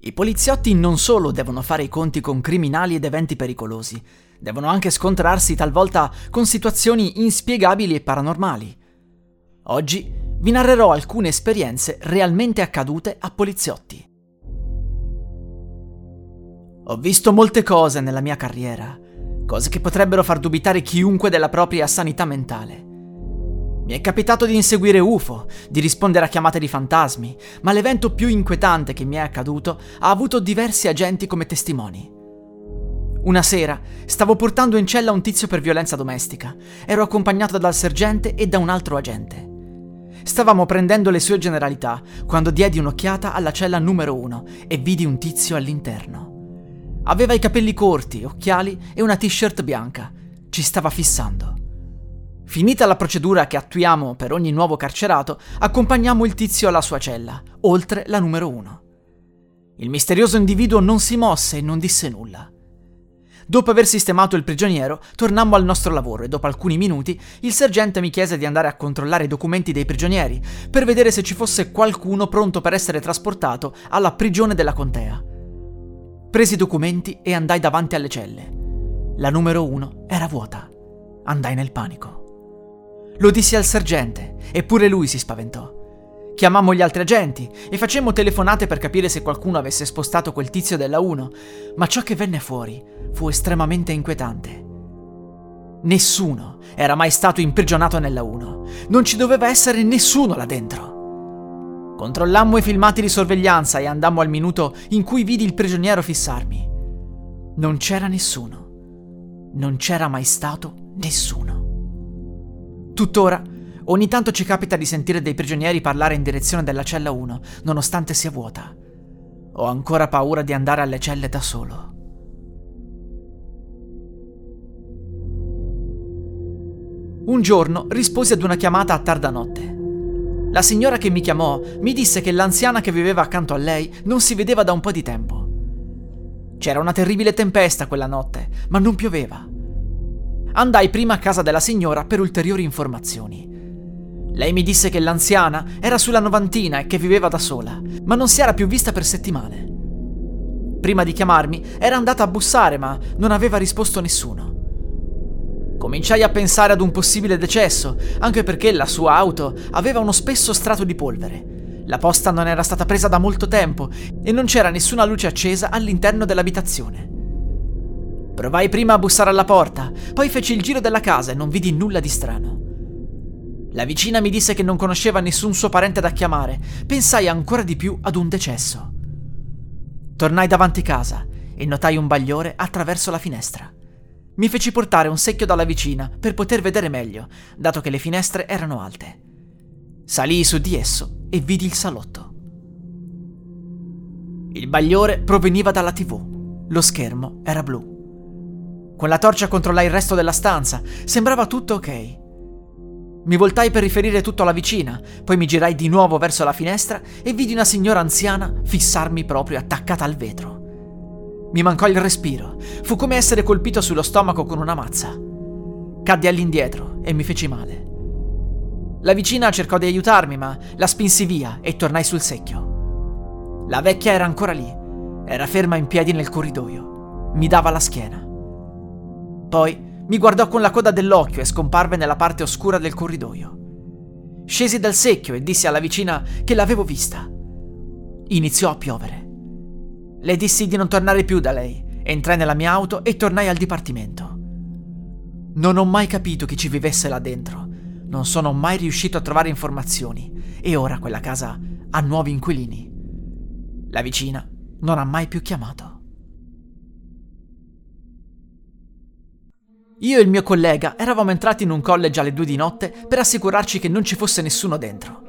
I poliziotti non solo devono fare i conti con criminali ed eventi pericolosi, devono anche scontrarsi talvolta con situazioni inspiegabili e paranormali. Oggi vi narrerò alcune esperienze realmente accadute a poliziotti. Ho visto molte cose nella mia carriera, cose che potrebbero far dubitare chiunque della propria sanità mentale. Mi è capitato di inseguire UFO, di rispondere a chiamate di fantasmi, ma l'evento più inquietante che mi è accaduto ha avuto diversi agenti come testimoni. Una sera stavo portando in cella un tizio per violenza domestica. Ero accompagnato dal sergente e da un altro agente. Stavamo prendendo le sue generalità quando diedi un'occhiata alla cella numero uno e vidi un tizio all'interno. Aveva i capelli corti, occhiali e una t-shirt bianca. Ci stava fissando. Finita la procedura che attuiamo per ogni nuovo carcerato, accompagniamo il tizio alla sua cella, oltre la numero uno. Il misterioso individuo non si mosse e non disse nulla. Dopo aver sistemato il prigioniero, tornammo al nostro lavoro e dopo alcuni minuti il sergente mi chiese di andare a controllare i documenti dei prigionieri per vedere se ci fosse qualcuno pronto per essere trasportato alla prigione della contea. Presi i documenti e andai davanti alle celle. La numero uno era vuota. Andai nel panico. Lo dissi al sergente, eppure lui si spaventò. Chiamammo gli altri agenti e facemmo telefonate per capire se qualcuno avesse spostato quel tizio della 1, ma ciò che venne fuori fu estremamente inquietante. Nessuno era mai stato imprigionato nella 1. Non ci doveva essere nessuno là dentro. Controllammo i filmati di sorveglianza e andammo al minuto in cui vidi il prigioniero fissarmi. Non c'era nessuno. Non c'era mai stato nessuno. Tuttora, ogni tanto ci capita di sentire dei prigionieri parlare in direzione della cella 1, nonostante sia vuota. Ho ancora paura di andare alle celle da solo. Un giorno risposi ad una chiamata a tarda notte. La signora che mi chiamò mi disse che l'anziana che viveva accanto a lei non si vedeva da un po' di tempo. C'era una terribile tempesta quella notte, ma non pioveva. Andai prima a casa della signora per ulteriori informazioni. Lei mi disse che l'anziana era sulla novantina e che viveva da sola, ma non si era più vista per settimane. Prima di chiamarmi era andata a bussare, ma non aveva risposto nessuno. Cominciai a pensare ad un possibile decesso, anche perché la sua auto aveva uno spesso strato di polvere. La posta non era stata presa da molto tempo e non c'era nessuna luce accesa all'interno dell'abitazione. Provai prima a bussare alla porta, poi feci il giro della casa e non vidi nulla di strano. La vicina mi disse che non conosceva nessun suo parente da chiamare. Pensai ancora di più ad un decesso. Tornai davanti casa e notai un bagliore attraverso la finestra. Mi feci portare un secchio dalla vicina per poter vedere meglio, dato che le finestre erano alte. Salii su di esso e vidi il salotto. Il bagliore proveniva dalla tv. Lo schermo era blu. Con la torcia controllai il resto della stanza. Sembrava tutto ok. Mi voltai per riferire tutto alla vicina, poi mi girai di nuovo verso la finestra e vidi una signora anziana fissarmi proprio attaccata al vetro. Mi mancò il respiro. Fu come essere colpito sullo stomaco con una mazza. Caddi all'indietro e mi feci male. La vicina cercò di aiutarmi, ma la spinsi via e tornai sul secchio. La vecchia era ancora lì. Era ferma in piedi nel corridoio. Mi dava la schiena. Poi mi guardò con la coda dell'occhio e scomparve nella parte oscura del corridoio. Scesi dal secchio e dissi alla vicina che l'avevo vista. Iniziò a piovere. Le dissi di non tornare più da lei. Entrai nella mia auto e tornai al dipartimento. Non ho mai capito chi ci vivesse là dentro. Non sono mai riuscito a trovare informazioni e ora quella casa ha nuovi inquilini. La vicina non ha mai più chiamato. Io e il mio collega eravamo entrati in un college alle due di notte per assicurarci che non ci fosse nessuno dentro.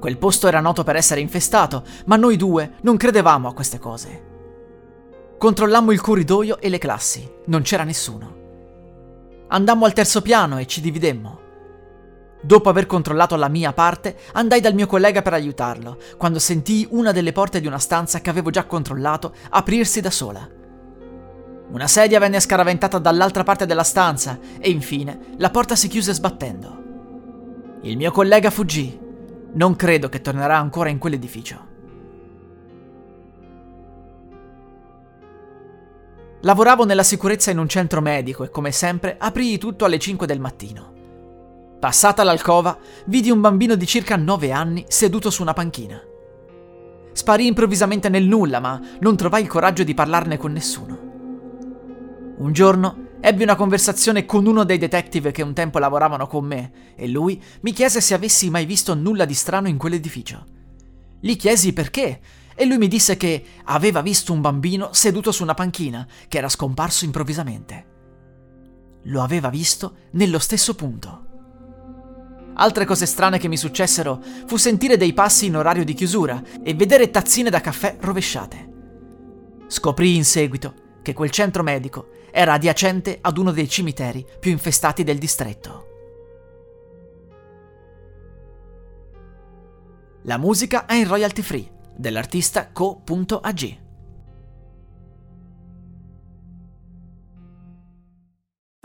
Quel posto era noto per essere infestato, ma noi due non credevamo a queste cose. Controllammo il corridoio e le classi, non c'era nessuno. Andammo al terzo piano e ci dividemmo. Dopo aver controllato la mia parte, andai dal mio collega per aiutarlo, quando sentii una delle porte di una stanza che avevo già controllato aprirsi da sola. Una sedia venne scaraventata dall'altra parte della stanza e infine la porta si chiuse sbattendo. Il mio collega fuggì non credo che tornerà ancora in quell'edificio. Lavoravo nella sicurezza in un centro medico e come sempre aprii tutto alle 5 del mattino. Passata l'alcova, vidi un bambino di circa 9 anni seduto su una panchina. Sparì improvvisamente nel nulla, ma non trovai il coraggio di parlarne con nessuno. Un giorno Ebbi una conversazione con uno dei detective che un tempo lavoravano con me e lui mi chiese se avessi mai visto nulla di strano in quell'edificio. Gli chiesi perché e lui mi disse che aveva visto un bambino seduto su una panchina che era scomparso improvvisamente. Lo aveva visto nello stesso punto. Altre cose strane che mi successero fu sentire dei passi in orario di chiusura e vedere tazzine da caffè rovesciate. Scoprì in seguito che quel centro medico era adiacente ad uno dei cimiteri più infestati del distretto. La musica è in royalty free dell'artista co.ag.